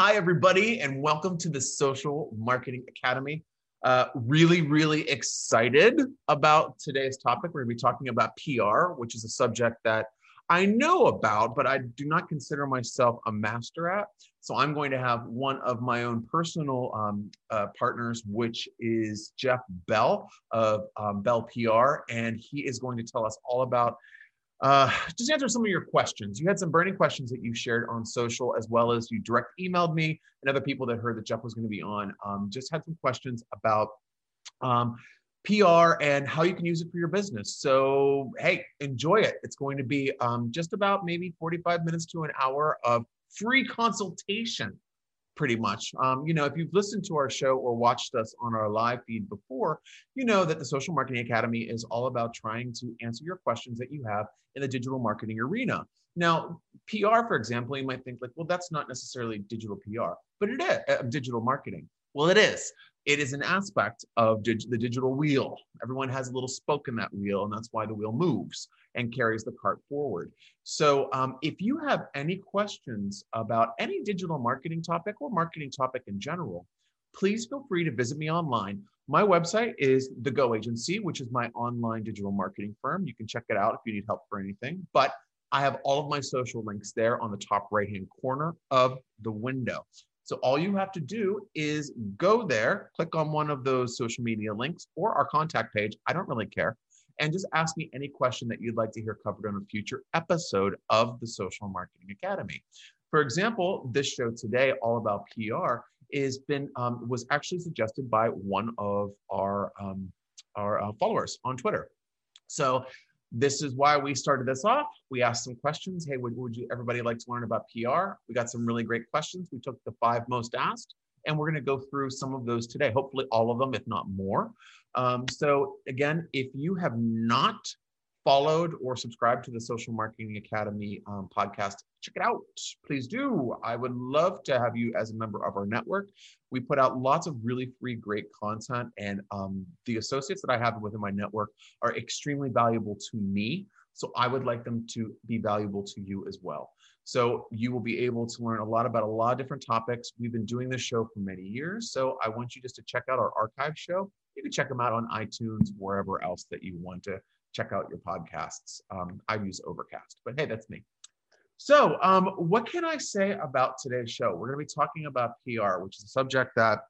Hi, everybody, and welcome to the Social Marketing Academy. Uh, really, really excited about today's topic. We're going to be talking about PR, which is a subject that I know about, but I do not consider myself a master at. So I'm going to have one of my own personal um, uh, partners, which is Jeff Bell of um, Bell PR, and he is going to tell us all about uh, just answer some of your questions. You had some burning questions that you shared on social, as well as you direct emailed me and other people that heard that Jeff was going to be on. Um, just had some questions about um, PR and how you can use it for your business. So, hey, enjoy it. It's going to be um, just about maybe 45 minutes to an hour of free consultation pretty much. Um, you know, if you've listened to our show or watched us on our live feed before, you know that the Social Marketing Academy is all about trying to answer your questions that you have in the digital marketing arena. Now, PR, for example, you might think like, well, that's not necessarily digital PR, but it is uh, digital marketing. Well, it is it is an aspect of dig- the digital wheel. Everyone has a little spoke in that wheel, and that's why the wheel moves and carries the cart forward. So, um, if you have any questions about any digital marketing topic or marketing topic in general, please feel free to visit me online. My website is The Go Agency, which is my online digital marketing firm. You can check it out if you need help for anything. But I have all of my social links there on the top right hand corner of the window. So all you have to do is go there, click on one of those social media links or our contact page. I don't really care. And just ask me any question that you'd like to hear covered on a future episode of the Social Marketing Academy. For example, this show today, all about PR, is been um, was actually suggested by one of our um, our uh, followers on Twitter. So this is why we started this off. We asked some questions. Hey, would, would you everybody like to learn about PR? We got some really great questions. We took the five most asked, and we're going to go through some of those today. Hopefully, all of them, if not more. Um, so again, if you have not followed or subscribed to the Social Marketing Academy um, podcast, check it out. Please do. I would love to have you as a member of our network. We put out lots of really free, great content, and um, the associates that I have within my network are extremely valuable to me. So I would like them to be valuable to you as well. So you will be able to learn a lot about a lot of different topics. We've been doing this show for many years. So I want you just to check out our archive show. You can check them out on iTunes, wherever else that you want to check out your podcasts. Um, I use Overcast, but hey, that's me. So, um, what can I say about today's show? We're going to be talking about PR, which is a subject that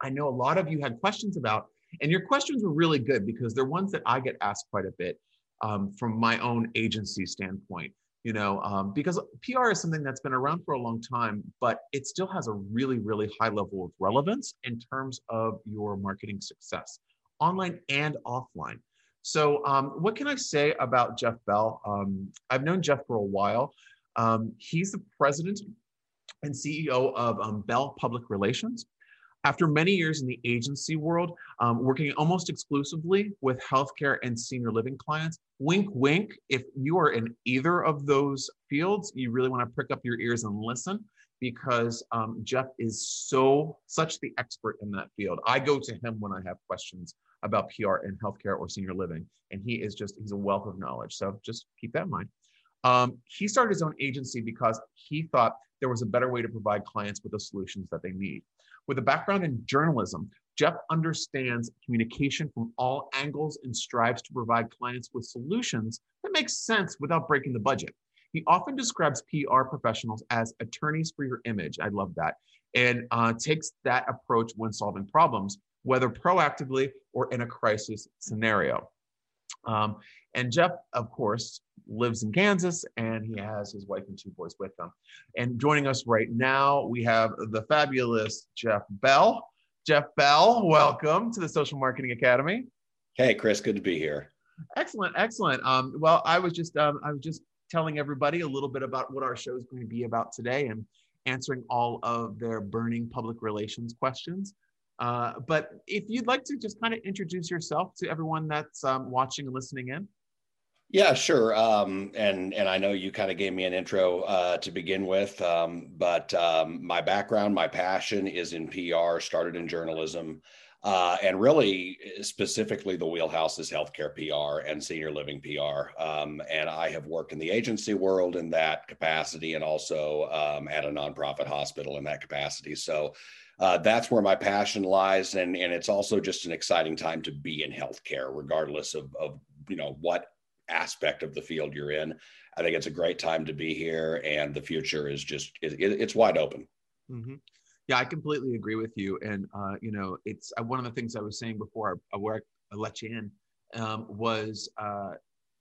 I know a lot of you had questions about. And your questions were really good because they're ones that I get asked quite a bit um, from my own agency standpoint. You know, um, because PR is something that's been around for a long time, but it still has a really, really high level of relevance in terms of your marketing success, online and offline. So, um, what can I say about Jeff Bell? Um, I've known Jeff for a while. Um, he's the president and CEO of um, Bell Public Relations. After many years in the agency world, um, working almost exclusively with healthcare and senior living clients, wink, wink, if you are in either of those fields, you really want to prick up your ears and listen because um, Jeff is so such the expert in that field. I go to him when I have questions about PR in healthcare or senior living, and he is just he's a wealth of knowledge. So just keep that in mind. Um, he started his own agency because he thought there was a better way to provide clients with the solutions that they need. With a background in journalism, Jeff understands communication from all angles and strives to provide clients with solutions that make sense without breaking the budget. He often describes PR professionals as attorneys for your image. I love that. And uh, takes that approach when solving problems, whether proactively or in a crisis scenario. Um, and Jeff, of course, lives in Kansas and he has his wife and two boys with him. And joining us right now, we have the fabulous Jeff Bell. Jeff Bell, welcome to the Social Marketing Academy. Hey, Chris, good to be here. Excellent, excellent. Um, well, I was just um, I was just telling everybody a little bit about what our show is going to be about today and answering all of their burning public relations questions. Uh, but if you'd like to just kind of introduce yourself to everyone that's um, watching and listening in. Yeah, sure. Um, and and I know you kind of gave me an intro uh, to begin with, um, but um, my background, my passion is in PR. Started in journalism. Uh, and really, specifically, the wheelhouse is healthcare PR and senior living PR. Um, and I have worked in the agency world in that capacity and also um, at a nonprofit hospital in that capacity. So uh, that's where my passion lies. And, and it's also just an exciting time to be in healthcare, regardless of, of you know what aspect of the field you're in. I think it's a great time to be here, and the future is just it, it, it's wide open. Mm-hmm. Yeah, I completely agree with you. And uh, you know, it's uh, one of the things I was saying before I, I, I let you in um, was uh,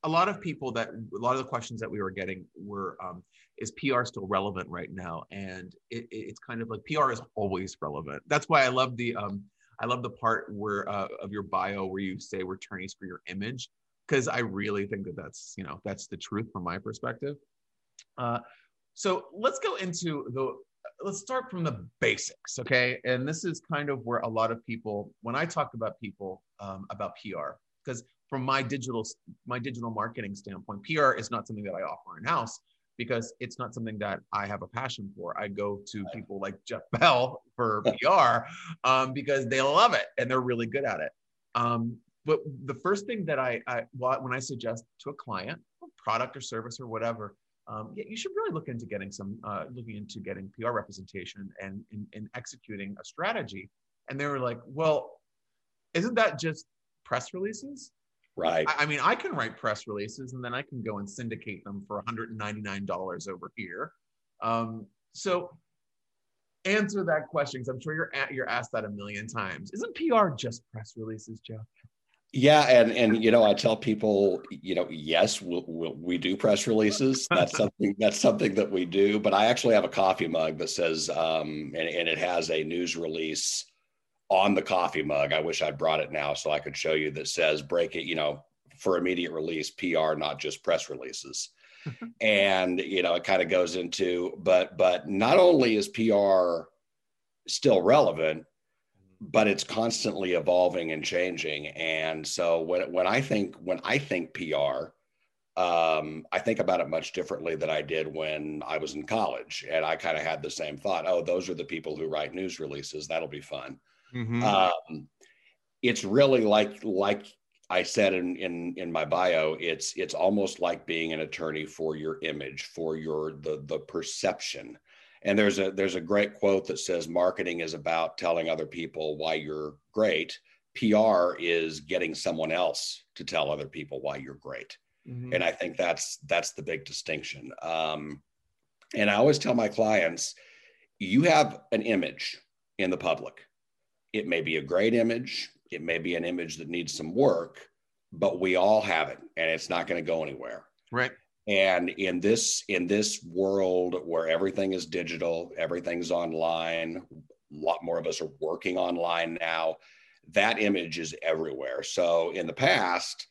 a lot of people that a lot of the questions that we were getting were um, is PR still relevant right now? And it, it's kind of like PR is always relevant. That's why I love the um, I love the part where uh, of your bio where you say we're attorneys for your image because I really think that that's you know that's the truth from my perspective. Uh, so let's go into the let's start from the basics, okay? And this is kind of where a lot of people, when I talk about people um, about PR, because from my digital my digital marketing standpoint, PR is not something that I offer in house because it's not something that I have a passion for. I go to people like Jeff Bell for PR um, because they love it and they're really good at it. Um, but the first thing that I, I when I suggest to a client, product or service or whatever, um, yeah, you should really look into getting some, uh, looking into getting PR representation and in, executing a strategy. And they were like, well, isn't that just press releases? Right. I, I, mean, I can write press releases and then I can go and syndicate them for $199 over here. Um, so answer that question because I'm sure you're at, you're asked that a million times. Isn't PR just press releases, Joe? Yeah, and and you know, I tell people, you know, yes, we'll, we'll, we do press releases. That's something that's something that we do. But I actually have a coffee mug that says, um, and, and it has a news release on the coffee mug. I wish I'd brought it now so I could show you that says break it, you know, for immediate release, PR, not just press releases. and you know, it kind of goes into, but but not only is PR still relevant, but it's constantly evolving and changing. And so when when I think when I think PR, um, I think about it much differently than I did when I was in college. And I kind of had the same thought. Oh, those are the people who write news releases. That'll be fun. Mm-hmm. Um, it's really like like I said in in in my bio. It's it's almost like being an attorney for your image, for your the the perception and there's a there's a great quote that says marketing is about telling other people why you're great. PR is getting someone else to tell other people why you're great. Mm-hmm. And I think that's that's the big distinction. Um, and I always tell my clients, you have an image in the public. It may be a great image, it may be an image that needs some work, but we all have it and it's not going to go anywhere. Right. And in this in this world where everything is digital everything's online a lot more of us are working online now that image is everywhere. So in the past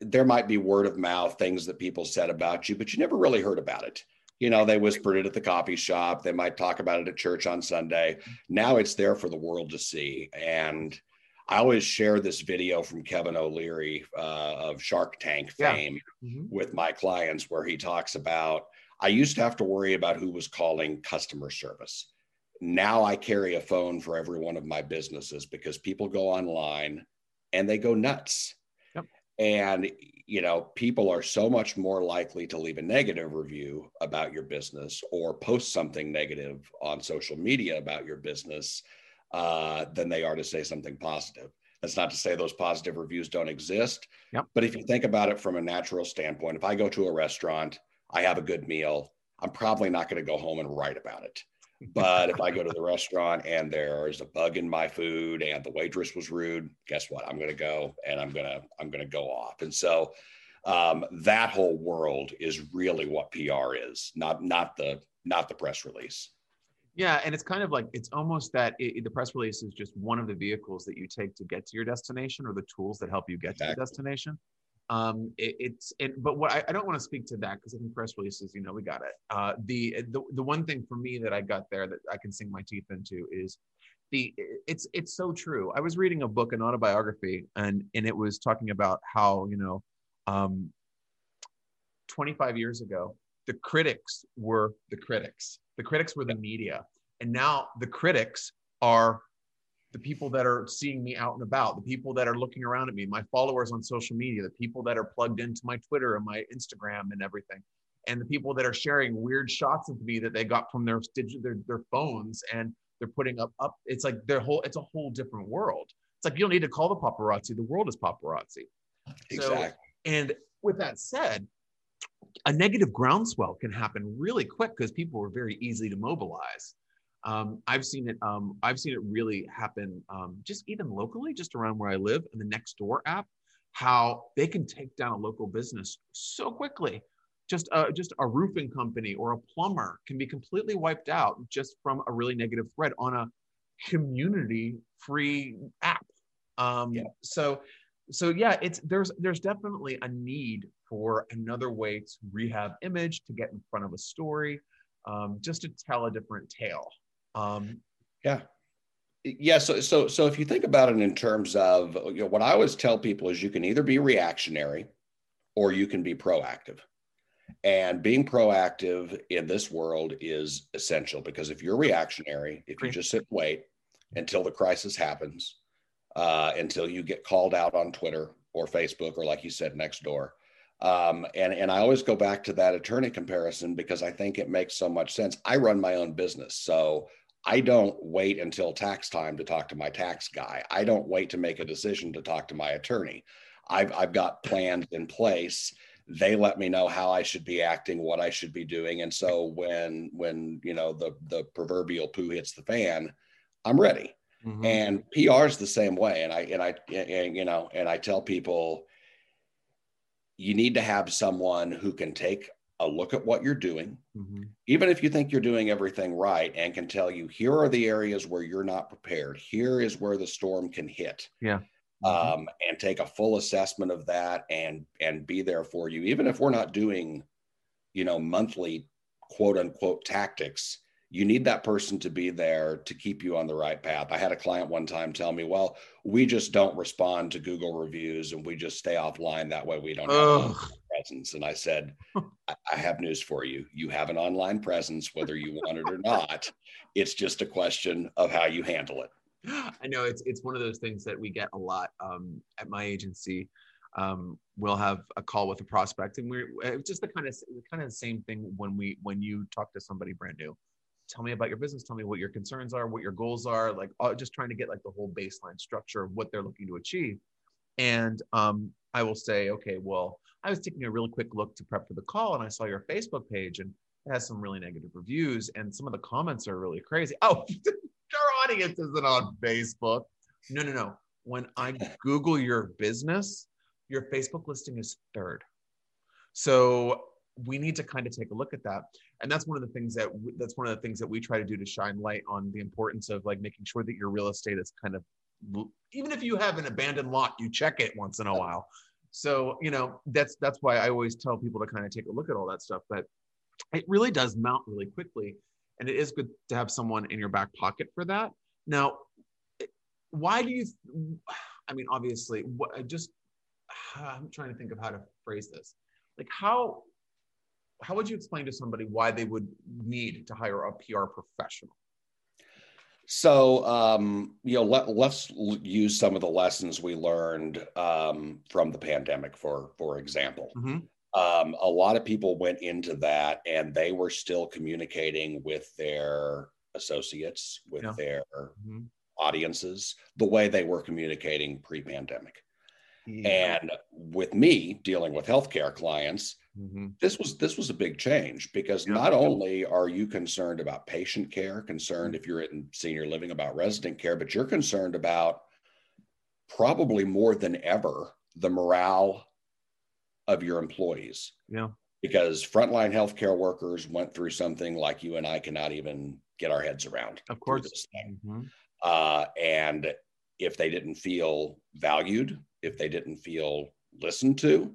there might be word of mouth things that people said about you but you never really heard about it you know they whispered it at the coffee shop they might talk about it at church on sunday now it's there for the world to see and I always share this video from Kevin O'Leary uh, of Shark Tank fame yeah. mm-hmm. with my clients, where he talks about I used to have to worry about who was calling customer service. Now I carry a phone for every one of my businesses because people go online and they go nuts. Yep. And you know, people are so much more likely to leave a negative review about your business or post something negative on social media about your business uh, than they are to say something positive. That's not to say those positive reviews don't exist. Yep. But if you think about it from a natural standpoint, if I go to a restaurant, I have a good meal, I'm probably not going to go home and write about it. But if I go to the restaurant and there's a bug in my food and the waitress was rude, guess what? I'm going to go and I'm going to I'm going to go off. And so um, that whole world is really what PR is, not not the not the press release. Yeah, and it's kind of like it's almost that it, the press release is just one of the vehicles that you take to get to your destination, or the tools that help you get exactly. to the destination. Um, it, it's it, but what I, I don't want to speak to that because I think press releases, you know, we got it. Uh, the, the the one thing for me that I got there that I can sink my teeth into is the it's it's so true. I was reading a book, an autobiography, and and it was talking about how you know, um, 25 years ago, the critics were the critics the critics were the media. And now the critics are the people that are seeing me out and about, the people that are looking around at me, my followers on social media, the people that are plugged into my Twitter and my Instagram and everything, and the people that are sharing weird shots of me that they got from their their, their phones and they're putting up up. It's like their whole. It's a whole different world. It's like you don't need to call the paparazzi. The world is paparazzi. Exactly. So, and with that said, a negative groundswell can happen really quick because people are very easy to mobilize. Um, I've seen it. Um, I've seen it really happen, um, just even locally, just around where I live, in the Nextdoor app. How they can take down a local business so quickly. Just a, just a roofing company or a plumber can be completely wiped out just from a really negative thread on a community-free app. Um, yeah. So, so yeah, it's there's there's definitely a need for another way to rehab image, to get in front of a story, um, just to tell a different tale. Um, yeah. Yeah. So, so, so if you think about it in terms of, you know, what I always tell people is you can either be reactionary or you can be proactive. And being proactive in this world is essential because if you're reactionary, if you just sit and wait until the crisis happens, uh, until you get called out on Twitter or Facebook or, like you said, Nextdoor. um, and and I always go back to that attorney comparison because I think it makes so much sense. I run my own business, so I don't wait until tax time to talk to my tax guy. I don't wait to make a decision to talk to my attorney. I've, I've got plans in place. They let me know how I should be acting, what I should be doing. And so when, when, you know, the, the proverbial poo hits the fan, I'm ready. Mm-hmm. And PR is the same way. And I, and I, and, you know, and I tell people, you need to have someone who can take a look at what you're doing, mm-hmm. even if you think you're doing everything right, and can tell you here are the areas where you're not prepared. Here is where the storm can hit. Yeah. Mm-hmm. Um, and take a full assessment of that and and be there for you, even if we're not doing, you know, monthly quote unquote tactics you need that person to be there to keep you on the right path. I had a client one time tell me, "Well, we just don't respond to Google reviews and we just stay offline. That way, we don't presence." And I said, "I have news for you. You have an online presence, whether you want it or not. It's just a question of how you handle it." I know it's it's one of those things that we get a lot um, at my agency. Um, we'll have a call with a prospect, and we're it's just the kind of kind of the same thing when we when you talk to somebody brand new tell me about your business tell me what your concerns are what your goals are like uh, just trying to get like the whole baseline structure of what they're looking to achieve and um, i will say okay well i was taking a really quick look to prep for the call and i saw your facebook page and it has some really negative reviews and some of the comments are really crazy. Oh our audience isn't on facebook. No no no. When i google your business your facebook listing is third. So we need to kind of take a look at that. And that's one of the things that that's one of the things that we try to do to shine light on the importance of like making sure that your real estate is kind of even if you have an abandoned lot you check it once in a while so you know that's that's why i always tell people to kind of take a look at all that stuff but it really does mount really quickly and it is good to have someone in your back pocket for that now why do you i mean obviously what I just i'm trying to think of how to phrase this like how how would you explain to somebody why they would need to hire a PR professional? So, um, you know, let, us use some of the lessons we learned um, from the pandemic, for for example. Mm-hmm. Um, a lot of people went into that and they were still communicating with their associates, with yeah. their mm-hmm. audiences, the way they were communicating pre-pandemic. Yeah. And with me dealing with healthcare clients, mm-hmm. this was this was a big change because yeah. not only are you concerned about patient care, concerned if you're in senior living about resident care, but you're concerned about probably more than ever the morale of your employees. Yeah. Because frontline healthcare workers went through something like you and I cannot even get our heads around. Of course. Mm-hmm. Uh, and if they didn't feel valued, if they didn't feel listened to,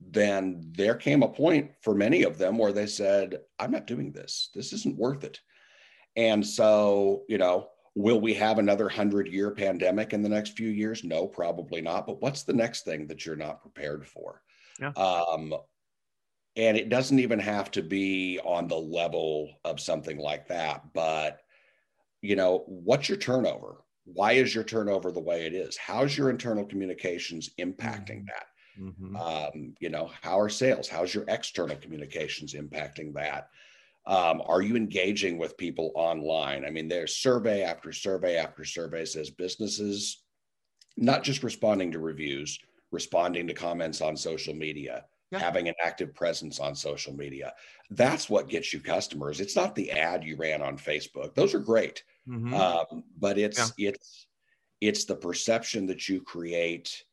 then there came a point for many of them where they said, I'm not doing this. This isn't worth it. And so, you know, will we have another 100 year pandemic in the next few years? No, probably not. But what's the next thing that you're not prepared for? Yeah. Um, and it doesn't even have to be on the level of something like that. But, you know, what's your turnover? why is your turnover the way it is how's your internal communications impacting that mm-hmm. um, you know how are sales how's your external communications impacting that um, are you engaging with people online i mean there's survey after survey after survey says businesses not just responding to reviews responding to comments on social media yeah. having an active presence on social media that's what gets you customers it's not the ad you ran on facebook those are great mm-hmm. um, but it's yeah. it's it's the perception that you create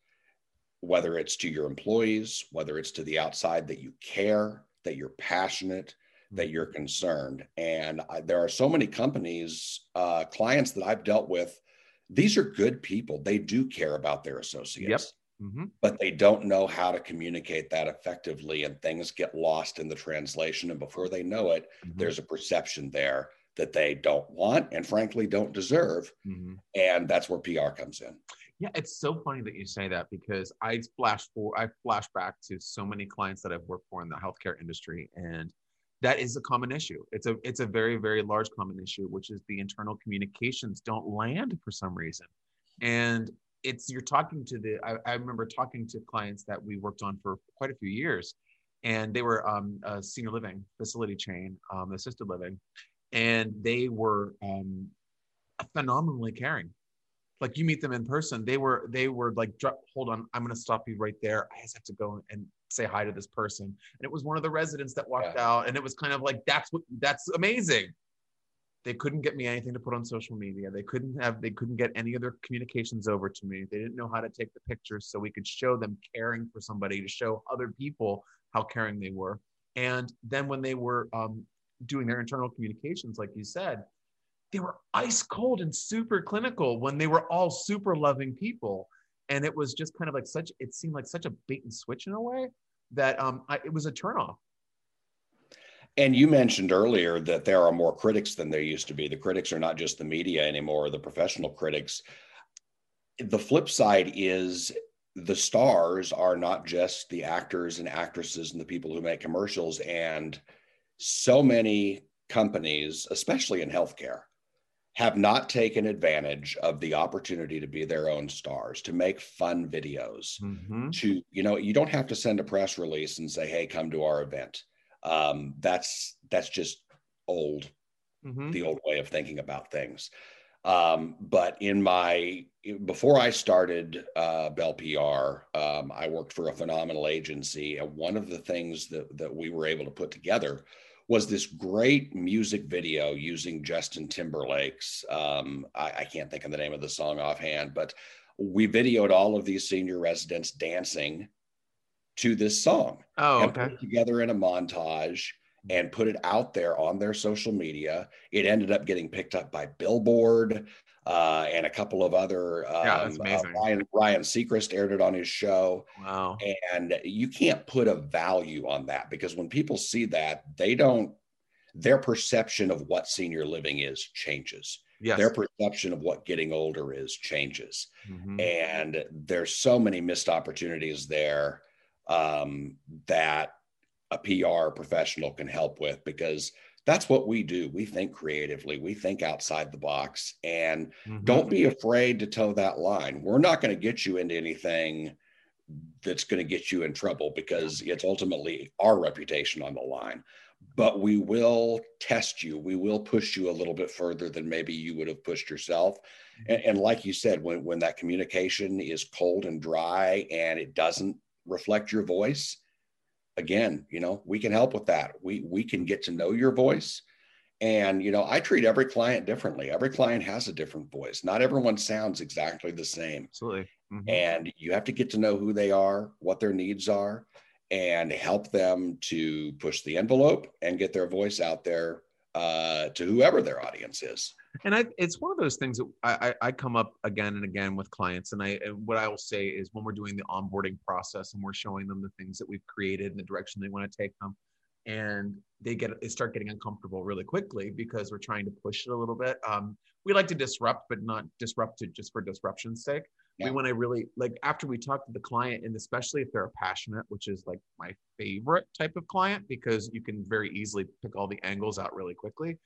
whether it's to your employees whether it's to the outside that you care that you're passionate that you're concerned and I, there are so many companies uh, clients that i've dealt with these are good people they do care about their associates yep. Mm-hmm. But they don't know how to communicate that effectively, and things get lost in the translation. And before they know it, mm-hmm. there's a perception there that they don't want and frankly don't deserve. Mm-hmm. And that's where PR comes in. Yeah, it's so funny that you say that because I flash for I flash back to so many clients that I've worked for in the healthcare industry, and that is a common issue. It's a it's a very very large common issue, which is the internal communications don't land for some reason, and it's you're talking to the I, I, remember talking to clients that we worked on for quite a few years and they were um, a senior living facility chain um, assisted living and they were um, phenomenally caring like you meet them in person they were they were like hold on i'm going to stop you right there i just have to go and say hi to this person and it was one of the residents that walked yeah. out and it was kind of like that's what that's amazing they couldn't get me anything to put on social media. They couldn't have they couldn't get any of their communications over to me. They didn't know how to take the pictures so we could show them caring for somebody to show other people how caring they were. And then when they were um, doing their internal communications, like you said, they were ice cold and super clinical when they were all super loving people. And it was just kind of like such, it seemed like such a bait and switch in a way that um, I, it was a turnoff. And you mentioned earlier that there are more critics than there used to be. The critics are not just the media anymore, the professional critics. The flip side is the stars are not just the actors and actresses and the people who make commercials. And so many companies, especially in healthcare, have not taken advantage of the opportunity to be their own stars, to make fun videos, mm-hmm. to, you know, you don't have to send a press release and say, hey, come to our event um, that's that's just old, mm-hmm. the old way of thinking about things. Um, but in my before I started uh, Bell PR, um, I worked for a phenomenal agency, and one of the things that that we were able to put together was this great music video using Justin Timberlake's. Um, I, I, can't think of the name of the song offhand, but we videoed all of these senior residents dancing to this song. Oh, and okay. Put it together in a montage and put it out there on their social media. It ended up getting picked up by Billboard uh, and a couple of other. Um, yeah, that's uh, amazing. Uh, Ryan, Ryan Seacrest aired it on his show. Wow. And you can't put a value on that because when people see that, they don't, their perception of what senior living is changes. Yes. Their perception of what getting older is changes. Mm-hmm. And there's so many missed opportunities there um, that a PR professional can help with because that's what we do. We think creatively, we think outside the box, and mm-hmm. don't be afraid to toe that line. We're not going to get you into anything that's going to get you in trouble because it's ultimately our reputation on the line. But we will test you. We will push you a little bit further than maybe you would have pushed yourself. Mm-hmm. And, and like you said, when, when that communication is cold and dry and it doesn't reflect your voice again you know we can help with that. We we can get to know your voice. And you know i treat every client differently. Every client has a different voice. Not everyone sounds exactly the same. Absolutely. Mm-hmm. and you have to get to know who they are what their needs are and help them to push the envelope and get their voice out there uh, to whoever their audience is and I, it's one of those things that I, I, come up again and again with clients. And I, what I will say is when we're doing the onboarding process and we're showing them the things that we've created and the direction they want to take them, and they get they start getting uncomfortable really quickly because we're trying to push it a little bit. Um, we like to disrupt, but not disrupt it just for disruption's sake. Yeah. We want to really like after we talk to the client, and especially if they're a passionate, which is like my favorite type of client because you can very easily pick all the angles out really quickly.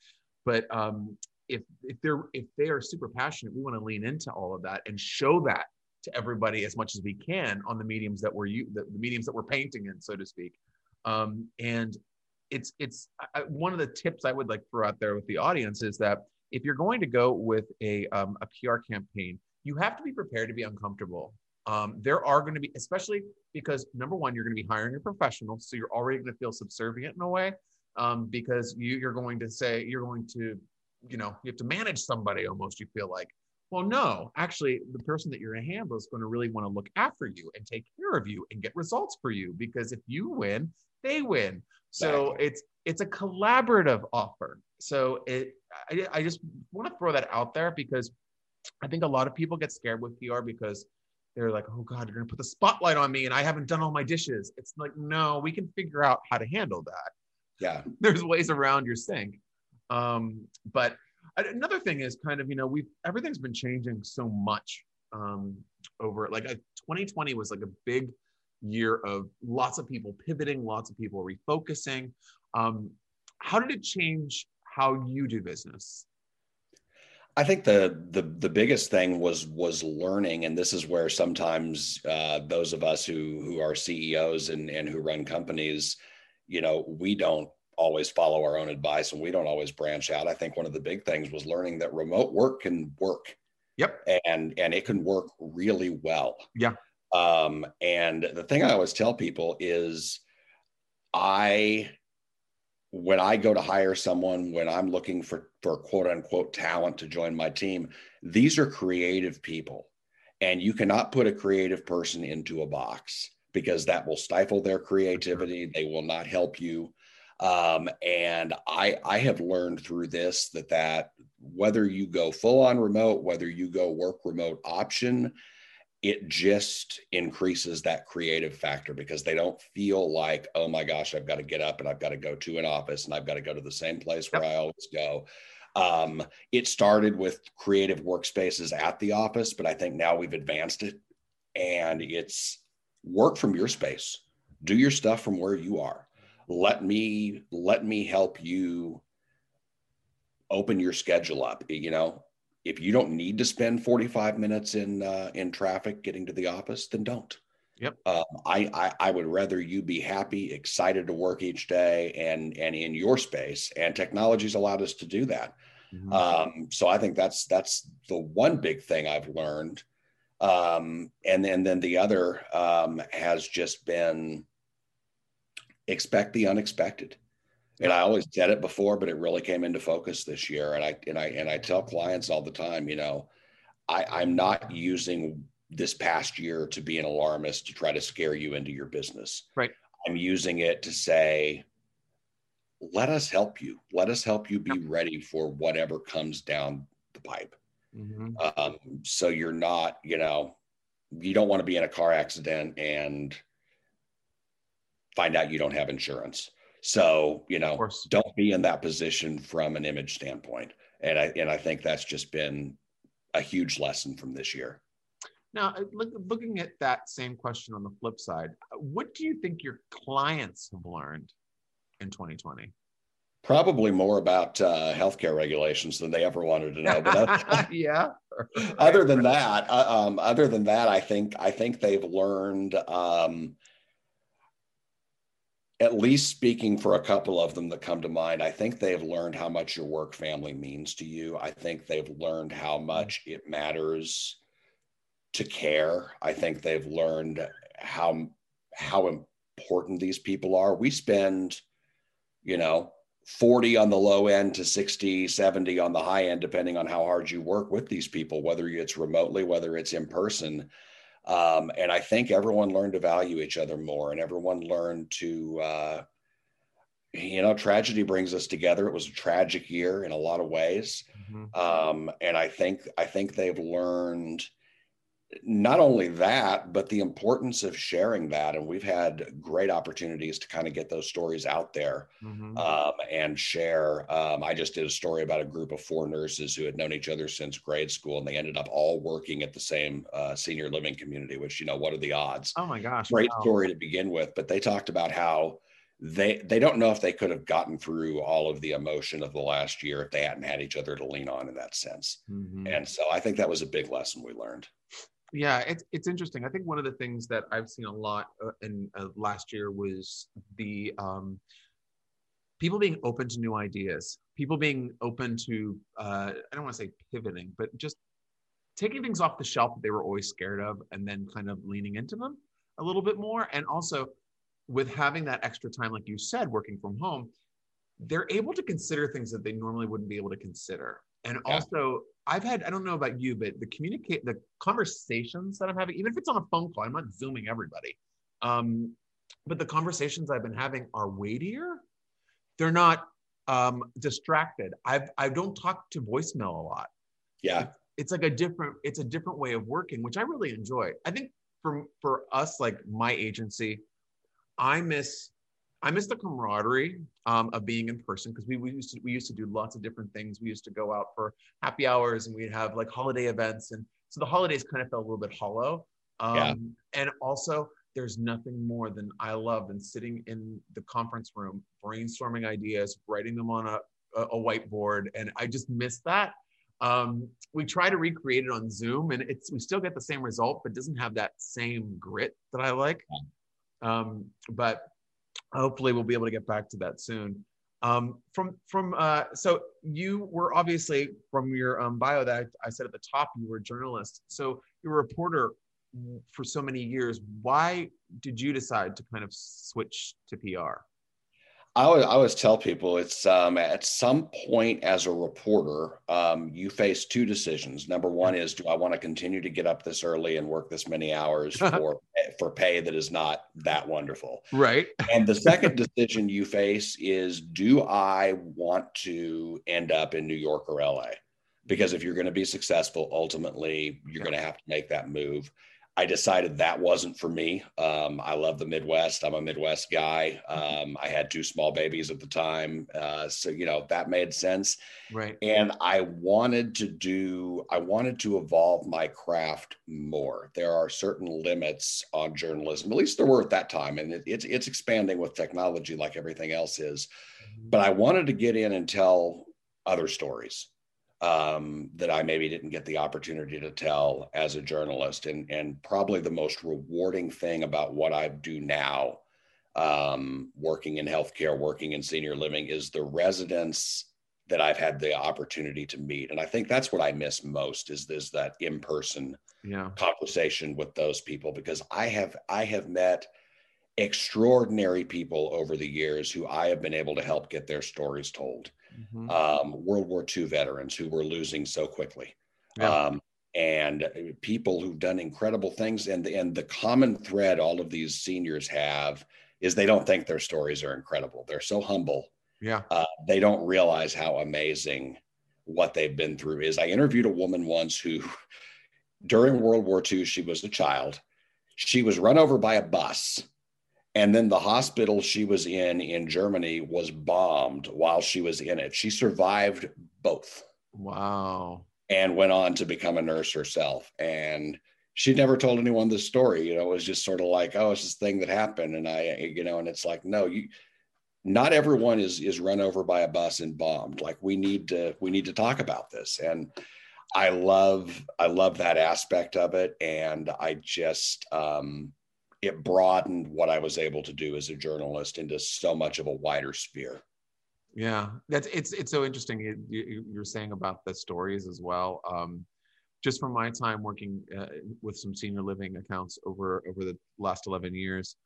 But um, if if they're if they are super passionate, we want to lean into all of that and show that to everybody as much as we can on the mediums that we're you the, the mediums that we're painting in, so to speak. Um, and it's it's I, one of the tips I would like throw out there with the audience is that if you're going to go with a um, a PR campaign, you have to be prepared to be uncomfortable. Um, there are going to be, especially because number one, you're going to be hiring a professional, so you're already going to feel subservient in a way um, because you, you're going to say you're going to, you know, you have to manage somebody almost. You feel like, well, no, actually, the person that you're going to handle is going to really want to look after you and take care of you and get results for you because if you win, they win. So exactly. it's it's a collaborative offer. So it I, I just want to throw that out there because I think a lot of people get scared with PR because they're like, oh God, you're gonna put the spotlight on me and I haven't done all my dishes. It's like, no, we can figure out how to handle that. Yeah. There's ways around your sink. Um, but another thing is kind of, you know, we've everything's been changing so much um, over like a, 2020 was like a big year of lots of people pivoting, lots of people refocusing. Um, how did it change how you do business? I think the the the biggest thing was was learning, and this is where sometimes uh, those of us who who are CEOs and and who run companies, you know, we don't always follow our own advice and we don't always branch out. I think one of the big things was learning that remote work can work. Yep. And and it can work really well. Yeah. Um, and the thing I always tell people is I when I go to hire someone, when I'm looking for, for quote unquote talent to join my team, these are creative people. And you cannot put a creative person into a box because that will stifle their creativity. They will not help you. Um, and I, I have learned through this that that whether you go full on remote, whether you go work remote option, it just increases that creative factor because they don't feel like, oh my gosh, I've got to get up and I've got to go to an office and I've got to go to the same place where yep. I always go. Um, it started with creative workspaces at the office, but I think now we've advanced it and it's work from your space. Do your stuff from where you are. Let me let me help you open your schedule up. You know, if you don't need to spend 45 minutes in uh, in traffic getting to the office, then don't. Yep. Um, I, I, I would rather you be happy, excited to work each day, and and in your space. And technology's allowed us to do that. Mm-hmm. Um, so I think that's that's the one big thing I've learned. Um, and then then the other um, has just been expect the unexpected and I always said it before, but it really came into focus this year. And I and I and I tell clients all the time, you know, I, I'm not using this past year to be an alarmist to try to scare you into your business. Right. I'm using it to say, let us help you. Let us help you be ready for whatever comes down the pipe. Mm-hmm. Um, so you're not, you know, you don't want to be in a car accident and find out you don't have insurance so, you know, don't be in that position from an image standpoint. And I and I think that's just been a huge lesson from this year. Now, uh, look, looking at that same question on the flip side, what do you think your clients have learned in 2020? Probably more about uh, healthcare regulations than they ever wanted to know. But yeah. other than that, uh, um, other than that, I think I think they've learned um, at least speaking for a couple of them that come to mind, I think they've learned how much your work family means to you. I think they've learned how mm-hmm. much it matters to care. I think they've learned how how important these people are. We spend, you know, 40 on the low end to 60, 70 on the high end, depending on how hard you work with these people, whether it's remotely, whether it's in person. Um, and I think everyone learned to value each other more and everyone learned to, uh, you know, tragedy brings us together. It was a tragic year in a lot of ways. Mm-hmm. Um, and I think, I think they've learned not only that, but the importance of sharing that. And we've had great opportunities to kind of get those stories out there mm-hmm. um, and share. Um, I just did a story about a group of four nurses who had known each other since grade school, and they ended up all working at the same uh, senior living community, which, you know, what are the odds? Oh my gosh. Great wow. story to begin with. But they talked about how they they don't know if they could have gotten through all of the emotion of the last year if they hadn't had each other to lean on in that sense. Mm-hmm. And so I think that was a big lesson we learned. Yeah, it's it's interesting. I think one of the things that I've seen a lot uh, in uh, last year was the um, people being open to new ideas, people being open to uh, I don't want to say pivoting, but just taking things off the shelf that they were always scared of, and then kind of leaning into them a little bit more, and also with having that extra time, like you said, working from home, they're able to consider things that they normally wouldn't be able to consider. And yeah. also, I've had, I don't know about you, but the communicate, the conversations that I'm having, even if it's on a phone call, I'm not zooming everybody. Um, but the conversations I've been having are weightier. They're not um, distracted. I've, I don't talk to voicemail a lot. Yeah. It's like a different, it's a different way of working, which I really enjoy. I think for, for us, like my agency, I miss I miss the camaraderie um, of being in person because we, we used to we used to do lots of different things. We used to go out for happy hours and we'd have like holiday events, and so the holidays kind of felt a little bit hollow. Um, yeah. And also, there's nothing more than I love than sitting in the conference room, brainstorming ideas, writing them on a, a whiteboard, and I just miss that. Um, we try to recreate it on Zoom, and it's we still get the same result, but doesn't have that same grit that I like. Um, but hopefully we'll be able to get back to that soon. Um, from from uh, so you were obviously from your um, bio that I, said at the top you were a journalist. So you're a reporter for so many years. Why did you decide to kind of switch to PR? I always, I always tell people it's um, at some point as a reporter, um, you face two decisions. Number one is, do I want to continue to get up this early and work this many hours for for pay that is not that wonderful? Right. And the second decision you face is, do I want to end up in New York or LA? Because if you're going to be successful, ultimately you're yeah. going to have to make that move. I decided that wasn't for me. Um, I love the Midwest. I'm a Midwest guy. Um, I had two small babies at the time. Uh, so, you know, that made sense. Right. And I wanted to do, I wanted to evolve my craft more. There are certain limits on journalism, at least there were at that time. And it, it's, it's expanding with technology like everything else is. Mm-hmm. But I wanted to get in and tell other stories um, that I maybe didn't get the opportunity to tell as a journalist. And, and probably the most rewarding thing about what I do now, um, working in healthcare, working in senior living, is the residents that I've had the opportunity to meet. And I think that's what I miss most is this that in-person yeah. conversation with those people because I have I have met extraordinary people over the years who I have been able to help get their stories told mm-hmm. um, World War II veterans who were losing so quickly. Yeah. Um, and people who've done incredible things. And, and the common thread all of these seniors have is they don't think their stories are incredible. They're so humble. Yeah. Uh, they don't realize how amazing what they've been through is. I interviewed a woman once who, during World War II, she was a child. She was run over by a bus and then the hospital she was in in Germany was bombed while she was in it. She survived both. Wow. And went on to become a nurse herself. And she never told anyone the story. You know, it was just sort of like, oh, it's this thing that happened. And I, you know, and it's like, no, you not everyone is is run over by a bus and bombed. Like we need to we need to talk about this. And I love I love that aspect of it. And I just um it broadened what I was able to do as a journalist into so much of a wider sphere. Yeah, that's it's it's so interesting. You, are saying about the stories as well. Um, just from my time working uh, with some senior living accounts over over the last 11 years,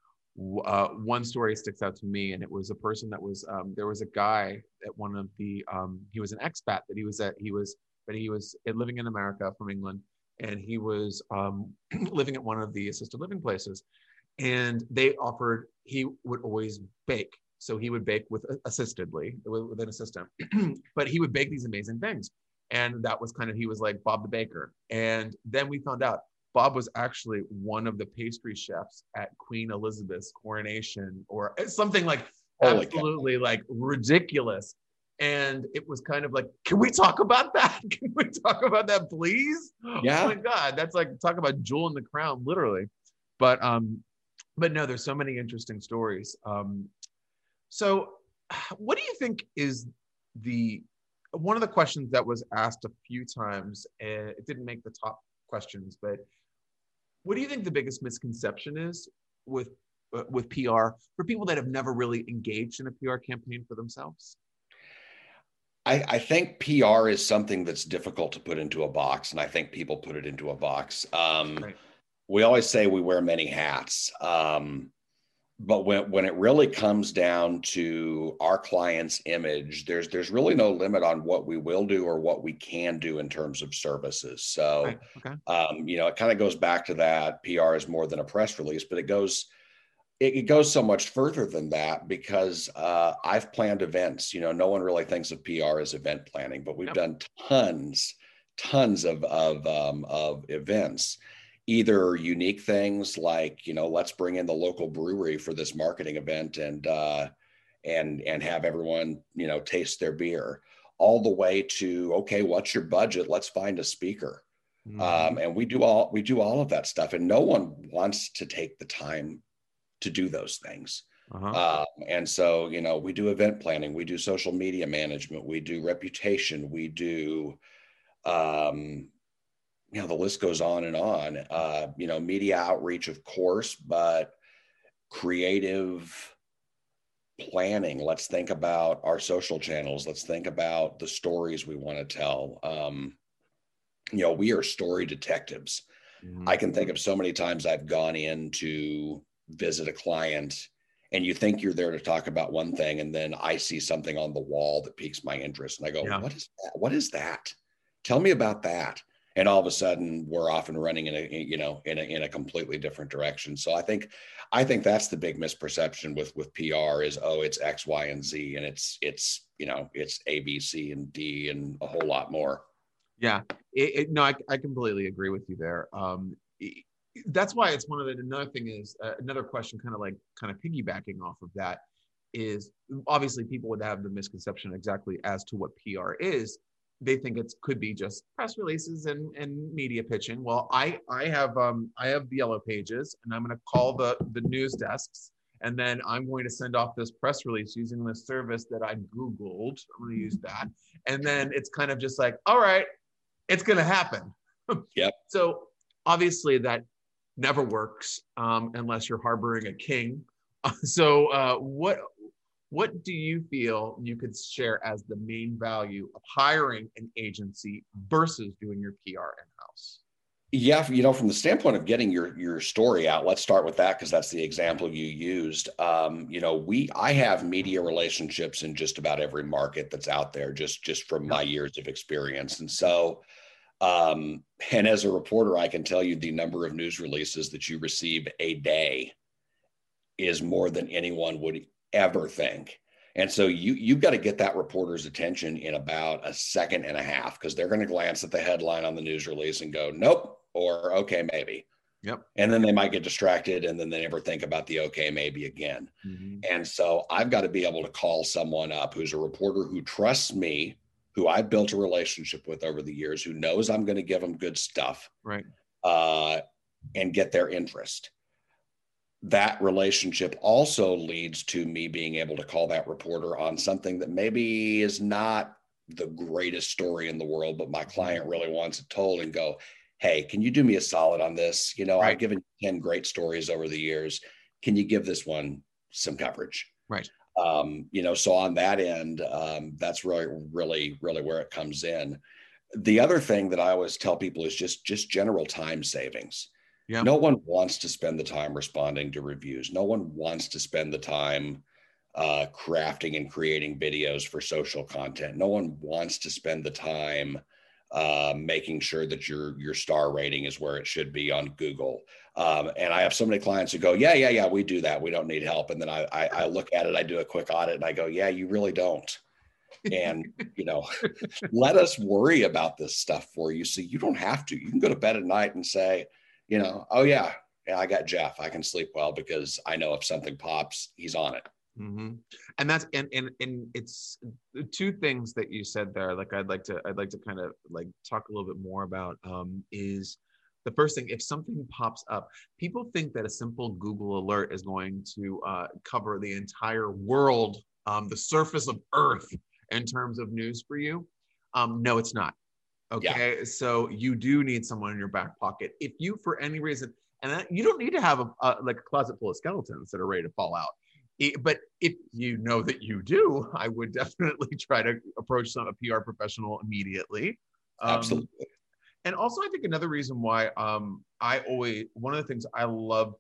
uh, one story sticks out to me, and it was a person that was um, there was a guy at one of the um, he was an expat that he was at he was but he was living in America from England, and he was um, living at one of the assisted living places, and they offered he would always bake. So he would bake with assistedly with an assistant. But he would bake these amazing things. And that was kind of he was like bob the baker. And then we found out bob was actually one of the pastry chefs at queen elizabeth's coronation or something like absolutely like ridiculous. And it was kind of like can we talk about that? Can we talk about that please? Yeah. Oh my god that's like talk about jewel in the crown literally. But um but no, there's so many interesting stories. Um, So, what do you think is the one of the questions that was asked a few times, and it didn't make the top questions, but what do you think the biggest misconception is with uh, with PR for people that have never really engaged in a PR campaign for themselves? I, I, think PR is something that's difficult to put into a box, and I think people put it into a box. Um, right. We always say we wear many hats. Um, but when, when it really comes down to our client's image there's there's really no limit on what we will do or what we can do in terms of services so right. okay. um, you know it kind of goes back to that pr is more than a press release but it goes it, goes so much further than that because uh, i've planned events you know no one really thinks of pr as event planning but we've yep. done tons tons of of um, of events either unique things like you know let's bring in the local brewery for this marketing event and uh, and and have everyone you know taste their beer all the way to okay what's your budget let's find a speaker mm-hmm. um, and we do all we do all of that stuff and no one wants to take the time to do those things uh-huh. um, and so you know we do event planning we do social media management we do reputation we do um, you know the list goes on and on. Uh, you know media outreach of course but creative planning. Let's think about our social channels. Let's think about the stories we want to tell. Um, you know we are story detectives. Mm-hmm. i can think of so many times i've gone in to visit a client and you think you're there to talk about one thing and then i see something on the wall that piques my interest and i go yeah. what is that? What is that? Tell me about that and all of a sudden we're off and running in a you know in a, in a completely different direction. So i think i think that's the big misperception with with pr is oh it's x y and z and it's it's you know it's a b c and d and a whole lot more. Yeah. It, it, no I, I completely agree with you there. Um that's why it's one of the another thing is uh, another question kind of like kind of piggybacking off of that is obviously people would have the misconception exactly as to what pr is they think it could be just press releases and, and media pitching. Well, I I have um I have the yellow pages, and I'm going to call the the news desks, and then I'm going to send off this press release using the service that I googled. I'm going to use that, and then it's kind of just like, all right, it's going to happen. Yep. so obviously that never works um, unless you're harboring a king. so uh, what what do you feel you could share as the main value of hiring an agency versus doing your PR in house? Yeah, you know, from the standpoint of getting your your story out, let's start with that because that's the example you used. Um, you know, we I have media relationships in just about every market that's out there, just just from my years of experience, and so. Um, and as a reporter, I can tell you the number of news releases that you receive a day is more than anyone would ever think. And so you you've got to get that reporter's attention in about a second and a half because they're going to glance at the headline on the news release and go, nope, or okay, maybe. Yep. And then they might get distracted and then they never think about the okay, maybe again. Mm-hmm. And so I've got to be able to call someone up who's a reporter who trusts me, who I've built a relationship with over the years, who knows I'm going to give them good stuff. Right. Uh, and get their interest that relationship also leads to me being able to call that reporter on something that maybe is not the greatest story in the world, but my client really wants it told and go, Hey, can you do me a solid on this? You know, right. I've given 10 great stories over the years. Can you give this one some coverage? Right. Um, you know, so on that end, um, that's really, really, really where it comes in. The other thing that I always tell people is just just general time savings No one wants to spend the time responding to reviews. No one wants to spend the time uh, crafting and creating videos for social content. No one wants to spend the time uh, making sure that your your star rating is where it should be on Google. Um, and I have so many clients who go, yeah, yeah, yeah, we do that. We don't need help. And then I, I, I look at it, I do a quick audit, and I go, yeah, you really don't. and you know, let us worry about this stuff for you, so you don't have to. You can go to bed at night and say you know, oh yeah, yeah, I got Jeff. I can sleep well because I know if something pops, he's on it. Mm-hmm. And that's and and and it's two things that you said there. Like I'd like to I'd like to kind of like talk a little bit more about um, is the first thing, if something pops up, people think that a simple Google alert is going to uh, cover the entire world, um, the surface of Earth in terms of news for you. Um, no, it's not. Okay. Yeah. So you do need someone in your back pocket. If you, for any reason, and that, you don't need to have a, a, like a closet full of skeletons that are ready to fall out. It, but if you know that you do, I would definitely try to approach some a PR professional immediately. Um, Absolutely. And also, I think another reason why um, I always one of the things I love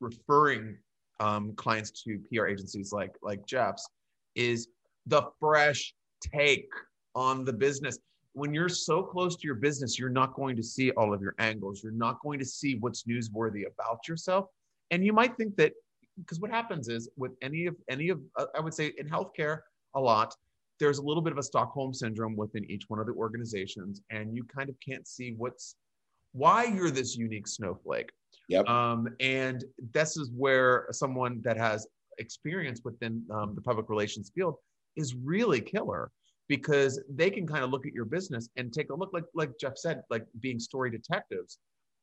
referring um, clients to PR agencies like like Jeff's is the fresh take on the business. When you're so close to your business, you're not going to see all of your angles. You're not going to see what's newsworthy about yourself. And you might think that because what happens is with any of any of uh, I would say in healthcare a lot, there's a little bit of a Stockholm syndrome within each one of the organizations, and you kind of can't see what's why you're this unique snowflake. Yep. Um, and this is where someone that has experience within um, the public relations field is really killer because they can kind of look at your business and take a look like like Jeff said, like being story detectives.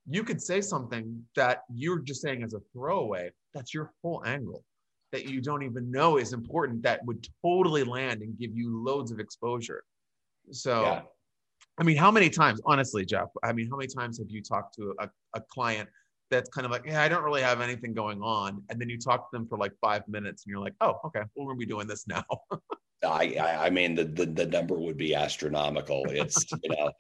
You could say something that you're just saying as a throwaway. That's your whole angle that you don't even know is important that would totally land and give you loads of exposure. So, yeah. I mean, how many times, honestly, Jeff? I mean, how many times have you talked to a, a client that's kind of like, yeah, I don't really have anything going on, and then you talk to them for like five minutes, and you're like, oh, okay, well, we're gonna be doing this now. I, I mean, the, the the number would be astronomical. It's you know,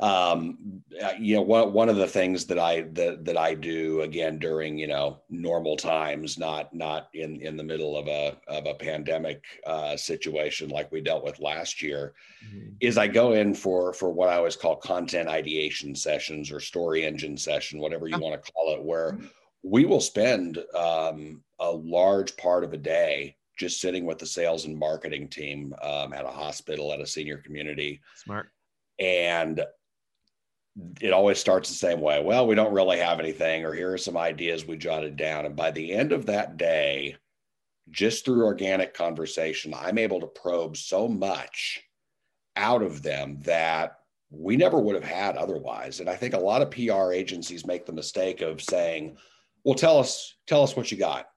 um, uh, you know, one, one of the things that I that, that I do again during you know normal times, not not in in the middle of a of a pandemic uh, situation like we dealt with last year, mm-hmm. is I go in for for what I always call content ideation sessions or story engine session, whatever you want to call it, where mm-hmm. we will spend um, a large part of a day just sitting with the sales and marketing team um, at a hospital at a senior community. Smart and it always starts the same way. Well, we don't really have anything, or here are some ideas we jotted down. And by the end of that day, just through organic conversation, I'm able to probe so much out of them that we never would have had otherwise. And I think a lot of PR agencies make the mistake of saying, "Well, tell us, tell us what you got."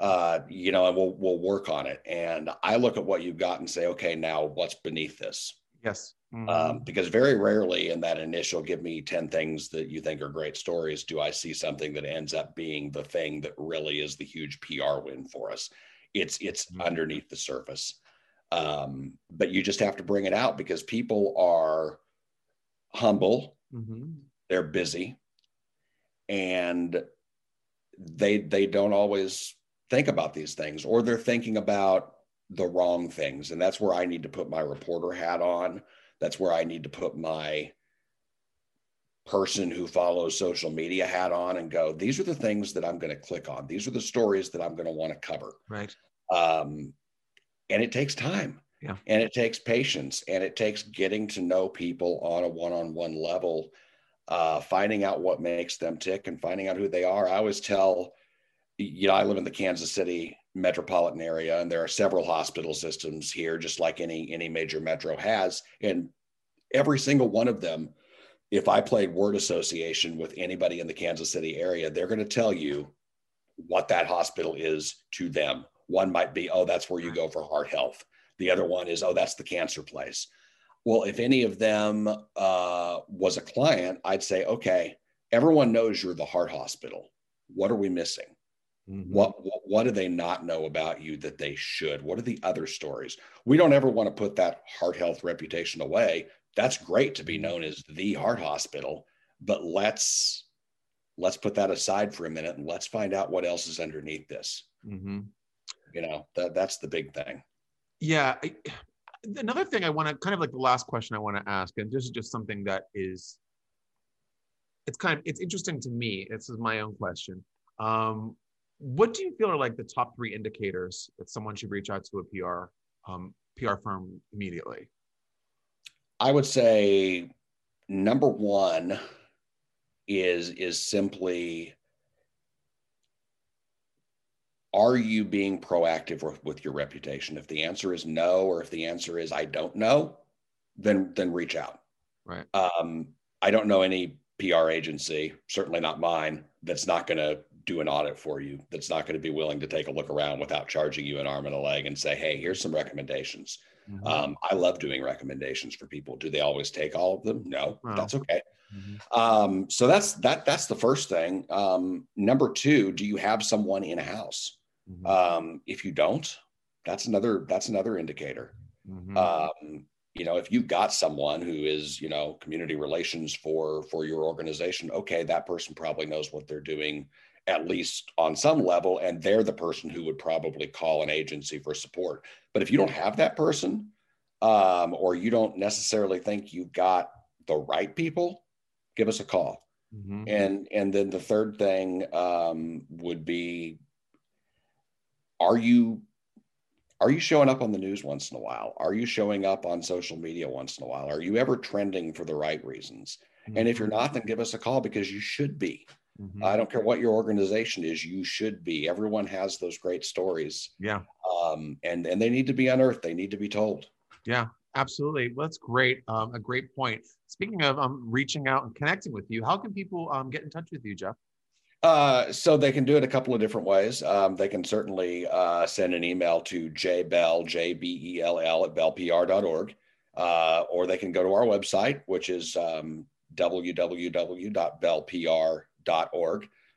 Uh, you know, and we'll we'll work on it. And I look at what you've got and say, okay, now what's beneath this? Yes. Um, mm-hmm. Um, because very rarely in that initial give me 10 things that you think are great stories do I see something that ends up being the thing that really is the huge PR win for us. It's it's mm-hmm. underneath the surface. Um, but you just have to bring it out because people are humble, mm-hmm. they're busy, and they they don't always think about these things or they're thinking about the wrong things. And that's where I need to put my reporter hat on. That's where I need to put my person who follows social media hat on and go, these are the things that I'm going to click on. These are the stories that I'm going to want to cover. Right. Um, and it takes time. Yeah. And it takes patience and it takes getting to know people on a one on one level, uh, finding out what makes them tick and finding out who they are. I always tell, you know, I live in the Kansas City metropolitan area and there are several hospital systems here just like any any major metro has. And every single one of them if i played word association with anybody in the kansas city area they're going to tell you what that hospital is to them. One might be oh that's where you go for heart health. The other one is oh that's the cancer place. Well if any of them uh, was a client i'd say okay everyone knows you're the heart hospital. What are we missing Mm-hmm. What, what, what do they not know about you that they should? What are the other stories? We don't ever want to put that heart health reputation away. That's great to be mm-hmm. known as the heart hospital, but let's let's put that aside for a minute and let's find out what else is underneath this. Mm-hmm. You know that that's the big thing. Yeah. I, another thing I want to kind of like the last question I want to ask, and this is just something that is it's kind of it's interesting to me. This is my own question. Um, what do you feel are like the top three indicators that someone should reach out to a PR um, PR firm immediately? I would say number one is is simply are you being proactive with, with your reputation? If the answer is no, or if the answer is I don't know, then then reach out. Right. Um, I don't know any PR agency, certainly not mine, that's not going to do an audit for you, that's not going to be willing to take a look around without charging you an arm and a leg and say, hey, here's some recommendations. Mm-hmm. Um, I love doing recommendations for people. Do they always take all of them? No, that's okay. Mm-hmm. Um, so that's that. That's the first thing. Um, number two, do you have someone in a house? Mm-hmm. Um, if you don't, that's another that's another indicator. Mm-hmm. Um, you know, if you've got someone who is you know community relations for for your organization, okay, that person probably knows what they're doing at least on some level, and they're the person who would probably call an agency for support. But if you don't have that person, um, or you don't necessarily think you've got the right people, give us a call. Mm-hmm. And and then the third thing um, would be, are you are you showing up on the news once in a while? Are you showing up on social media once in a while? Are you ever trending for the right reasons? Mm-hmm. And if you're not, then give us a call because you should be. Mm-hmm. I don't care what your organization is, you should be. Everyone has those great stories. Yeah. Um, and and they need to be unearthed. They need to be told. Yeah, absolutely. Well, that's great. Um, a great point. Speaking of um, reaching out and connecting with you, how can people um, get in touch with you, Jeff? Uh, so they can do it a couple of different ways. Um, they can certainly uh, send an email to jbell, J-B-E-L-L at bellpr.org, uh, or they can go to our website, which is um, www.bellpr.org.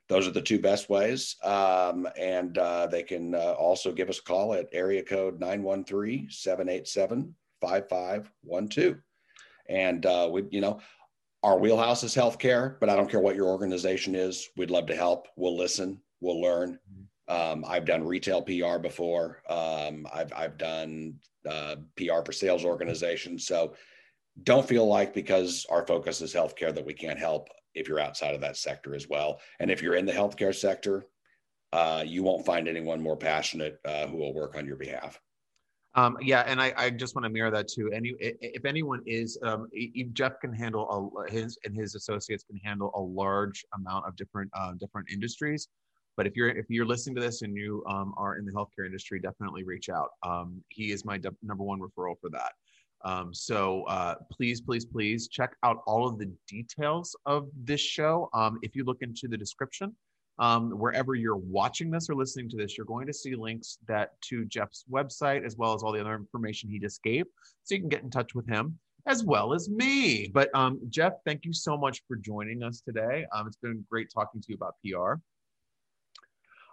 Those are the two best ways. Um, and uh, they can uh, also give us a call at area code 913 787 5512. And uh, we, you know, our wheelhouse is healthcare, but I don't care what your organization is. We'd love to help. We'll listen. We'll learn. Um, I've done retail PR before. Um, I've I've done uh, PR for sales organizations. So don't feel like because our focus is healthcare that we can't help if you're outside of that sector as well. And if you're in the healthcare sector, uh, you won't find anyone more passionate uh, who will work on your behalf. Um, yeah, and I, I just want to mirror that too. Any if anyone is, um, Jeff can handle a, his and his associates can handle a large amount of different uh, different industries. But if you're if you're listening to this and you um, are in the healthcare industry, definitely reach out. Um, he is my de- number one referral for that. Um, so uh, please, please, please check out all of the details of this show. Um, if you look into the description, um, wherever you're watching this or listening to this, you're going to see links that to Jeff's website as well as all the other information he just gave, so you can get in touch with him as well as me. But um, Jeff, thank you so much for joining us today. Um, it's been great talking to you about PR.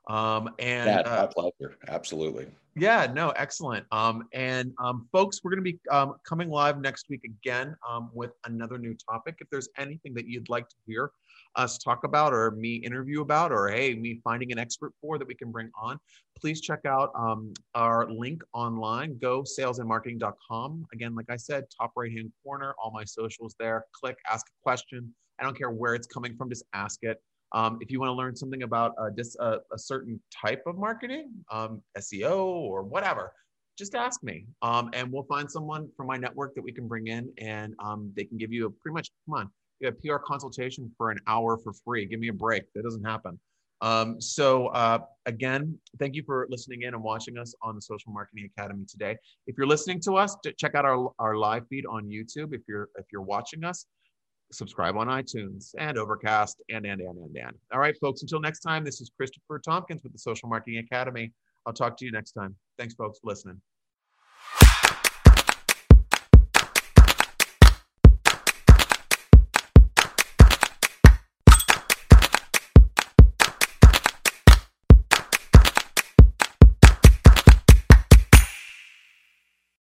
Um, and yeah, uh, my pleasure. Absolutely. Yeah, no, excellent. Um, and um, folks, we're going to be um, coming live next week again um, with another new topic. If there's anything that you'd like to hear us talk about or me interview about or hey me finding an expert for that we can bring on please check out um, our link online go salesandmarketing.com again like i said top right hand corner all my socials there click ask a question i don't care where it's coming from just ask it um, if you want to learn something about uh, dis, uh, a certain type of marketing um, seo or whatever just ask me um, and we'll find someone from my network that we can bring in and um, they can give you a pretty much come on a PR consultation for an hour for free. Give me a break. That doesn't happen. Um, so uh, again, thank you for listening in and watching us on the Social Marketing Academy today. If you're listening to us, check out our, our live feed on YouTube. If you're if you're watching us, subscribe on iTunes and Overcast and and and and and. All right, folks. Until next time, this is Christopher Tompkins with the Social Marketing Academy. I'll talk to you next time. Thanks, folks, for listening.